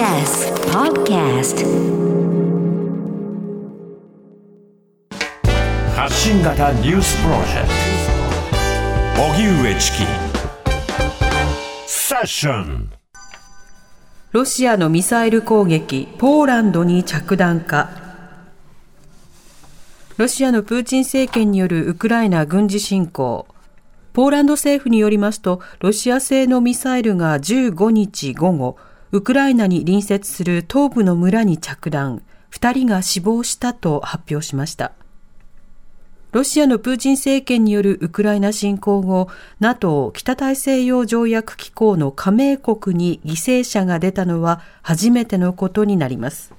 TBS Podcast 発信型ニュースプロジェクト。荻上チキ。セッション。ロシアのミサイル攻撃、ポーランドに着弾か。ロシアのプーチン政権によるウクライナ軍事侵攻。ポーランド政府によりますと、ロシア製のミサイルが15日午後、ウクライナに隣接する東部の村に着弾、2人が死亡したと発表しました。ロシアのプーチン政権によるウクライナ侵攻後、NATO 北大西洋条約機構の加盟国に犠牲者が出たのは初めてのことになります。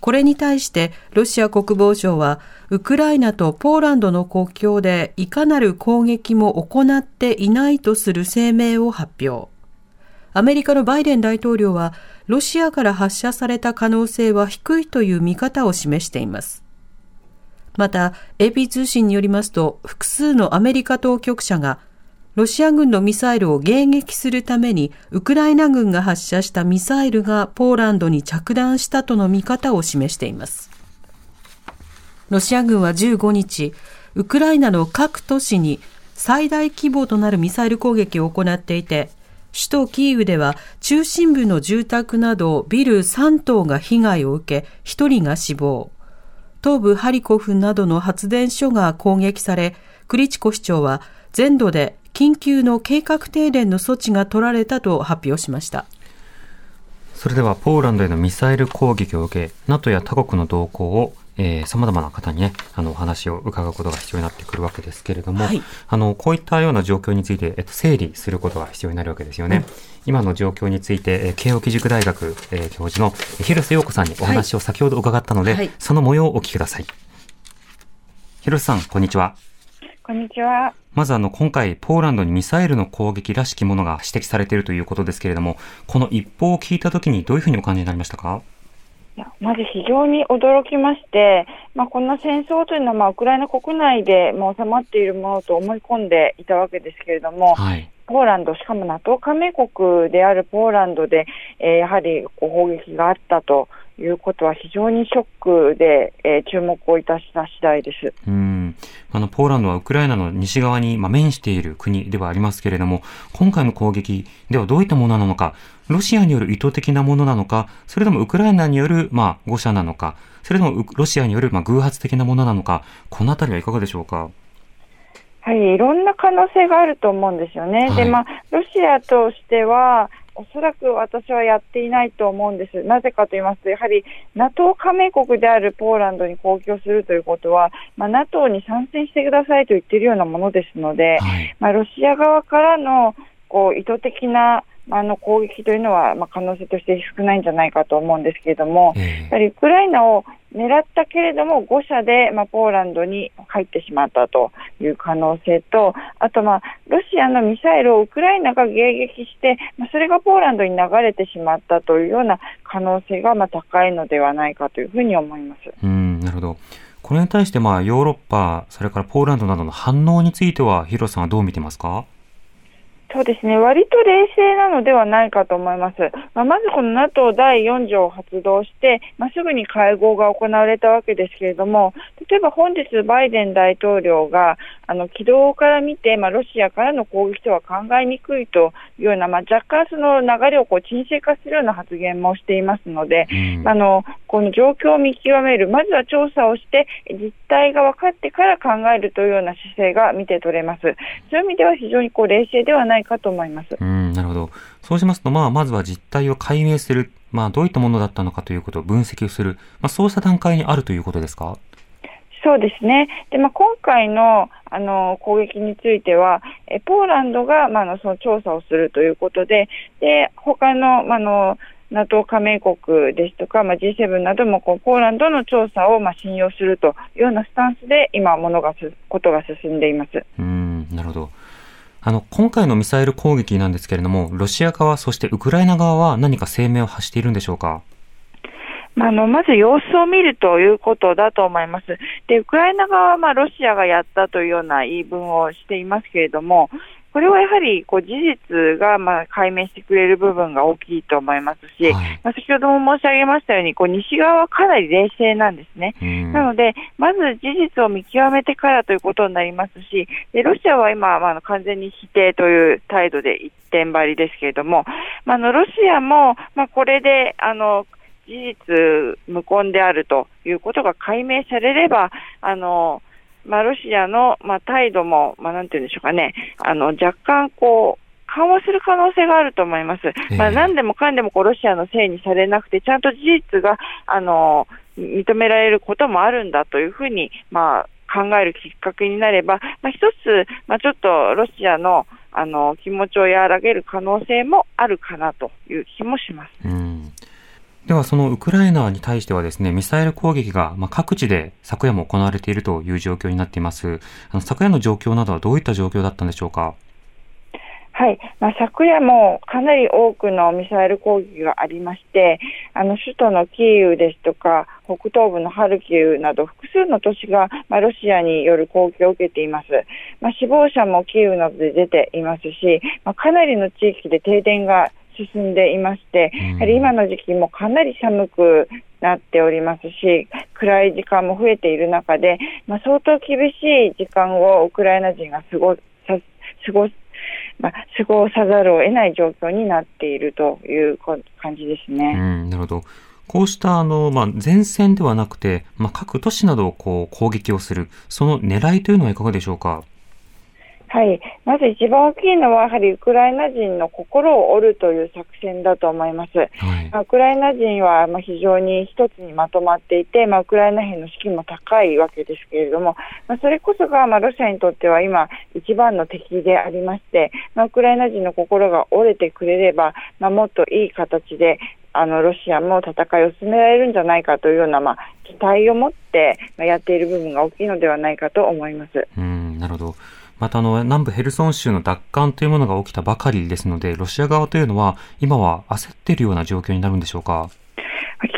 これに対してロシア国防省はウクライナとポーランドの国境でいかなる攻撃も行っていないとする声明を発表。アメリカのバイデン大統領は、ロシアから発射された可能性は低いという見方を示しています。また、AP 通信によりますと、複数のアメリカ当局者が、ロシア軍のミサイルを迎撃するために、ウクライナ軍が発射したミサイルがポーランドに着弾したとの見方を示しています。ロシア軍は15日、ウクライナの各都市に最大規模となるミサイル攻撃を行っていて、首都キーウでは中心部の住宅などビル3棟が被害を受け、1人が死亡。東部ハリコフなどの発電所が攻撃され、クリチコ市長は全土で緊急の計画停電の措置が取られたと発表しました。それではポーランドへのミサイル攻撃を受け、NATO や他国の動向をえー、様々な方にね、あの、お話を伺うことが必要になってくるわけですけれども、はい、あの、こういったような状況について、えっと、整理することが必要になるわけですよね。うん、今の状況について、えー、慶應義塾大学、えー、教授の広瀬陽子さんにお話を先ほど伺ったので、はい、その模様をお聞きください。広瀬さん、こんにちは。こんにちは。まずあの、今回、ポーランドにミサイルの攻撃らしきものが指摘されているということですけれども、この一報を聞いたときにどういうふうにお感じになりましたか？まず非常に驚きまして、まあ、こんな戦争というのは、まあ、ウクライナ国内でも収まっているものと思い込んでいたわけですけれども、はい、ポーランド、しかも NATO 加盟国であるポーランドで、えー、やはりこう砲撃があったということは非常にショックで、えー、注目をいたした次第です。うんあの、ポーランドはウクライナの西側に、まあ、面している国ではありますけれども、今回の攻撃ではどういったものなのか、ロシアによる意図的なものなのか、それともウクライナによる、まあ、誤射なのか、それともロシアによる、まあ、偶発的なものなのか、このあたりはいかがでしょうか？はい、いろんな可能性があると思うんですよね。はい、で、まあ、ロシアとしては、おそらく私はやっていないと思うんです。なぜかと言いますと、やはり NATO 加盟国であるポーランドに攻撃をするということは、まあ、NATO に参戦してくださいと言っているようなものですので、はい、まあ、ロシア側からのこう意図的なあの攻撃というのは、まあ、可能性として少ないんじゃないかと思うんですけれども、やはりウクライナを狙ったけれども、誤射で、まあ、ポーランドに入ってしまったという可能性と、あと、まあ、ロシアのミサイルをウクライナが迎撃して、まあ、それがポーランドに流れてしまったというような可能性が、まあ、高いのではないかというふうに思います。うんなるほどこれに対して、まあ、ヨーロッパ、それからポーランドなどの反応については、ヒロさんはどう見てますか？そうですね、割と冷静なのではないかと思います。まあ、まずこの NATO 第4条を発動して、まあ、すぐに会合が行われたわけですけれども、例えば本日バイデン大統領が、あの、軌道から見て、まあ、ロシアからの攻撃とは考えにくいというような、まあ、若干その流れをこう沈静化するような発言もしていますので、うん、あの、この状況を見極める、まずは調査をして、実態が分かってから考えるというような姿勢が見て取れます。そういう意味では非常にこう冷静ではないかと思います。うん、なるほど。そうしますと、まあ、まずは実態を解明する。まあ、どういったものだったのかということを分析する。まあ、そうした段階にあるということですか？そうですね。で、まあ、今回の、あの、攻撃については、えポーランドが、まあ、の、その調査をするということで、で、他の、まあの、NATO 加盟国ですとか、まあ、G7 などもこうポーランドの調査をまあ信用するというようなスタンスで今、ものがすことが進んでいますうんなるほどあの今回のミサイル攻撃なんですけれども、ロシア側、そしてウクライナ側は何か声明を発しているんでしょうか？まあ、のまず様子を見るということだと思います。で、ウクライナ側はまあロシアがやったというような言い分をしていますけれども、これはやはりこう事実がまあ解明してくれる部分が大きいと思いますし、はい、まあ、先ほども申し上げましたように、こう西側はかなり冷静なんですね。なので、まず事実を見極めてからということになりますし、でロシアは今、まあ、完全に否定という態度で一点張りですけれども、まあ、のロシアも、まあ、これであの事実無根であるということが解明されれば、あのまあ、ロシアの、まあ、態度も、まあ、なんていうんでしょうかね、あの若干こう、緩和する可能性があると思います。まあ、何でもかんでもこうロシアのせいにされなくて、ちゃんと事実が、あの、認められることもあるんだというふうに、まあ、考えるきっかけになれば、まあ、一つ、まあ、ちょっとロシアのあの気持ちを和らげる可能性もあるかなという気もします。うんではそのウクライナに対してはですね、ミサイル攻撃が、まあ、各地で昨夜も行われているという状況になっています。あの昨夜の状況などはどういった状況だったんでしょうか？はい、まあ、昨夜もかなり多くのミサイル攻撃がありまして、あの首都のキーウですとか、北東部のハルキウなど複数の都市が、まあ、ロシアによる攻撃を受けています。まあ、死亡者もキーウなどで出ていますし、まあ、かなりの地域で停電が進んでいまして、やはり今の時期もかなり寒くなっておりますし、暗い時間も増えている中で、まあ、相当厳しい時間をウクライナ人が過ご過ごまあ、過ごさざるを得ない状況になっているという感じですね。うん、なるほど。こうしたあの、まあ、前線ではなくて、まあ、各都市などをこう攻撃をする、その狙いというのはいかがでしょうか？はい、まず一番大きいのは、やはりウクライナ人の心を折るという作戦だと思います。はい、ウクライナ人はまあ非常に一つにまとまっていて、まあ、ウクライナ兵の士気も高いわけですけれども、まあ、それこそがまあロシアにとっては今、一番の敵でありまして、まあ、ウクライナ人の心が折れてくれれば、まあ、もっといい形であのロシアも戦いを進められるんじゃないかというような、まあ、期待を持ってやっている部分が大きいのではないかと思います。うんなるほどまたあの、南部ヘルソン州の奪還というものが起きたばかりですので、ロシア側というのは、今は焦っているような状況になるんでしょうか？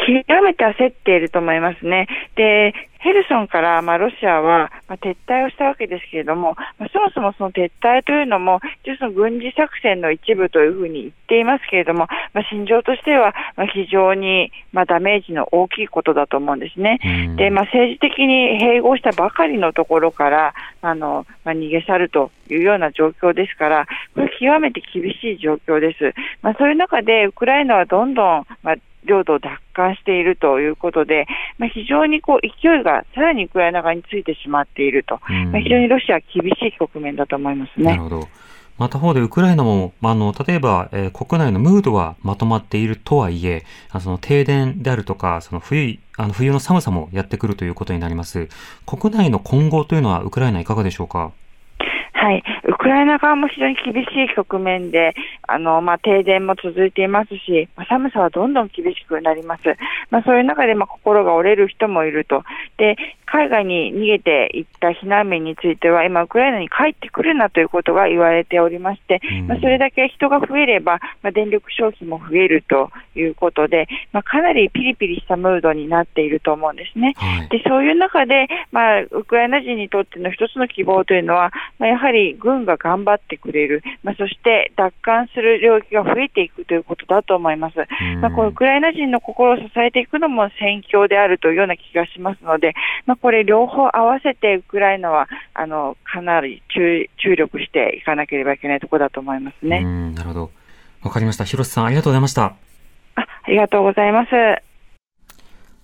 極めて焦っていると思いますね。で、ヘルソンから、まあ、ロシアは、まあ、撤退をしたわけですけれども、まあ、そもそもその撤退というのも、一応その軍事作戦の一部というふうに言っていますけれども、まあ、心情としては、まあ、非常に、まあ、ダメージの大きいことだと思うんですね。で、まあ、政治的に併合したばかりのところから、あの、まあ、逃げ去るというような状況ですから、これ極めて厳しい状況です。まあ、そういう中で、ウクライナはどんどん、まあ、領土を奪還しているということで、まあ、非常にこう勢いがさらにウクライナ側についてしまっていると、まあ、非常にロシアは厳しい局面だと思いますね。なるほど。また方でウクライナも、あの、例えば、えー、国内のムードはまとまっているとはいえ、あその停電であるとか、その冬、あの冬の寒さもやってくるということになります。国内の今後というのはウクライナいかがでしょうか？はい、ウクライナ側も非常に厳しい局面で、あのまあ、停電も続いていますし、まあ、寒さはどんどん厳しくなります。まあ、そういう中で、まあ、心が折れる人もいると。で、海外に逃げていった避難民については、今、ウクライナに帰ってくるなということが言われておりまして、まあ、それだけ人が増えれば、まあ、電力消費も増えるということで、まあ、かなりピリピリしたムードになっていると思うんですね。はい、でそういう中で、まあ、ウクライナ人にとっての一つの希望というのは、まあ、やはりはり軍が頑張ってくれる、まあ、そして奪還する領域が増えていくということだと思います。まあ、このウクライナ人の心を支えていくのも戦況であるというような気がしますので、まあ、これ両方合わせてウクライナはあのかなり注注力していかなければいけないところだと思いますね。なるほど。わかりました。広瀬さん、ありがとうございました。あありがとうございます。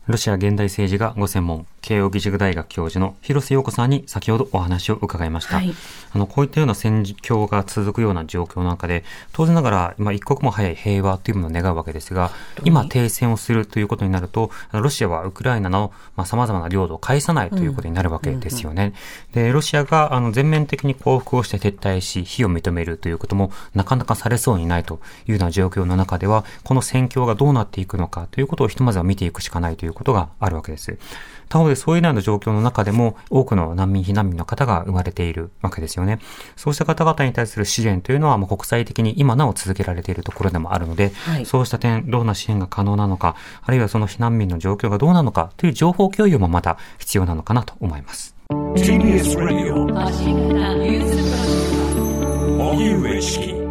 ロシア現代政治がご専門、慶應義塾大学教授の広瀬陽子さんに先ほどお話を伺いました。はい、あの、こういったような戦況が続くような状況の中で、当然ながら、まあ、一刻も早い平和というものを願うわけですが、今停戦をするということになると、ロシアはウクライナの、まあ、様々な領土を返さないということになるわけですよね。で、ロシアが、あの、全面的に降伏をして撤退し、非を認めるということも、なかなかされそうにないというような状況の中では、この戦況がどうなっていくのかということをひとまずは見ていくしかないということがあるわけです。他方でそういうような状況の中でも多くの難民、避難民の方が生まれているわけですよね。そうした方々に対する支援というのはもう国際的に今なお続けられているところでもあるので、はい、そうした点、どんな支援が可能なのか、あるいはその避難民の状況がどうなのかという情報共有もまた必要なのかなと思います。TBS Radio 荻上チキ